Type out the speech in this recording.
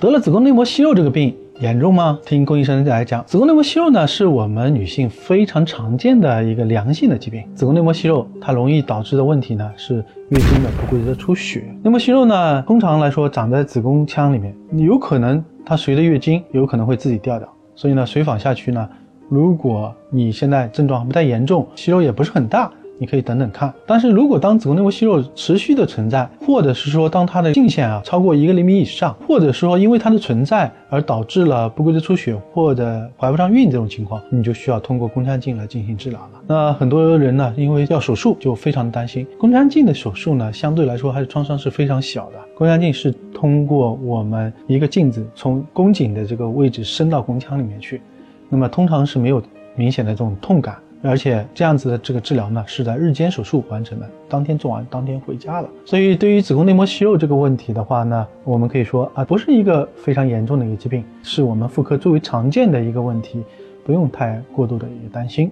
得了子宫内膜息肉这个病严重吗？听龚医生来讲，子宫内膜息肉呢是我们女性非常常见的一个良性的疾病。子宫内膜息肉它容易导致的问题呢是月经的不规则出血。内膜息肉呢通常来说长在子宫腔里面，有可能它随着月经有可能会自己掉掉，所以呢随访下去呢，如果你现在症状不太严重，息肉也不是很大。你可以等等看，但是如果当子宫内膜息肉持续的存在，或者是说当它的径线啊超过一个厘米以上，或者说因为它的存在而导致了不规则出血或者怀不上孕这种情况，你就需要通过宫腔镜来进行治疗了。那很多人呢，因为要手术就非常担心。宫腔镜的手术呢，相对来说还是创伤是非常小的。宫腔镜是通过我们一个镜子从宫颈的这个位置伸到宫腔里面去，那么通常是没有 明显的这种痛感。而且这样子的这个治疗呢，是在日间手术完成的，当天做完当天回家了。所以对于子宫内膜息肉这个问题的话呢，我们可以说啊，不是一个非常严重的一个疾病，是我们妇科最为常见的一个问题，不用太过度的一个担心。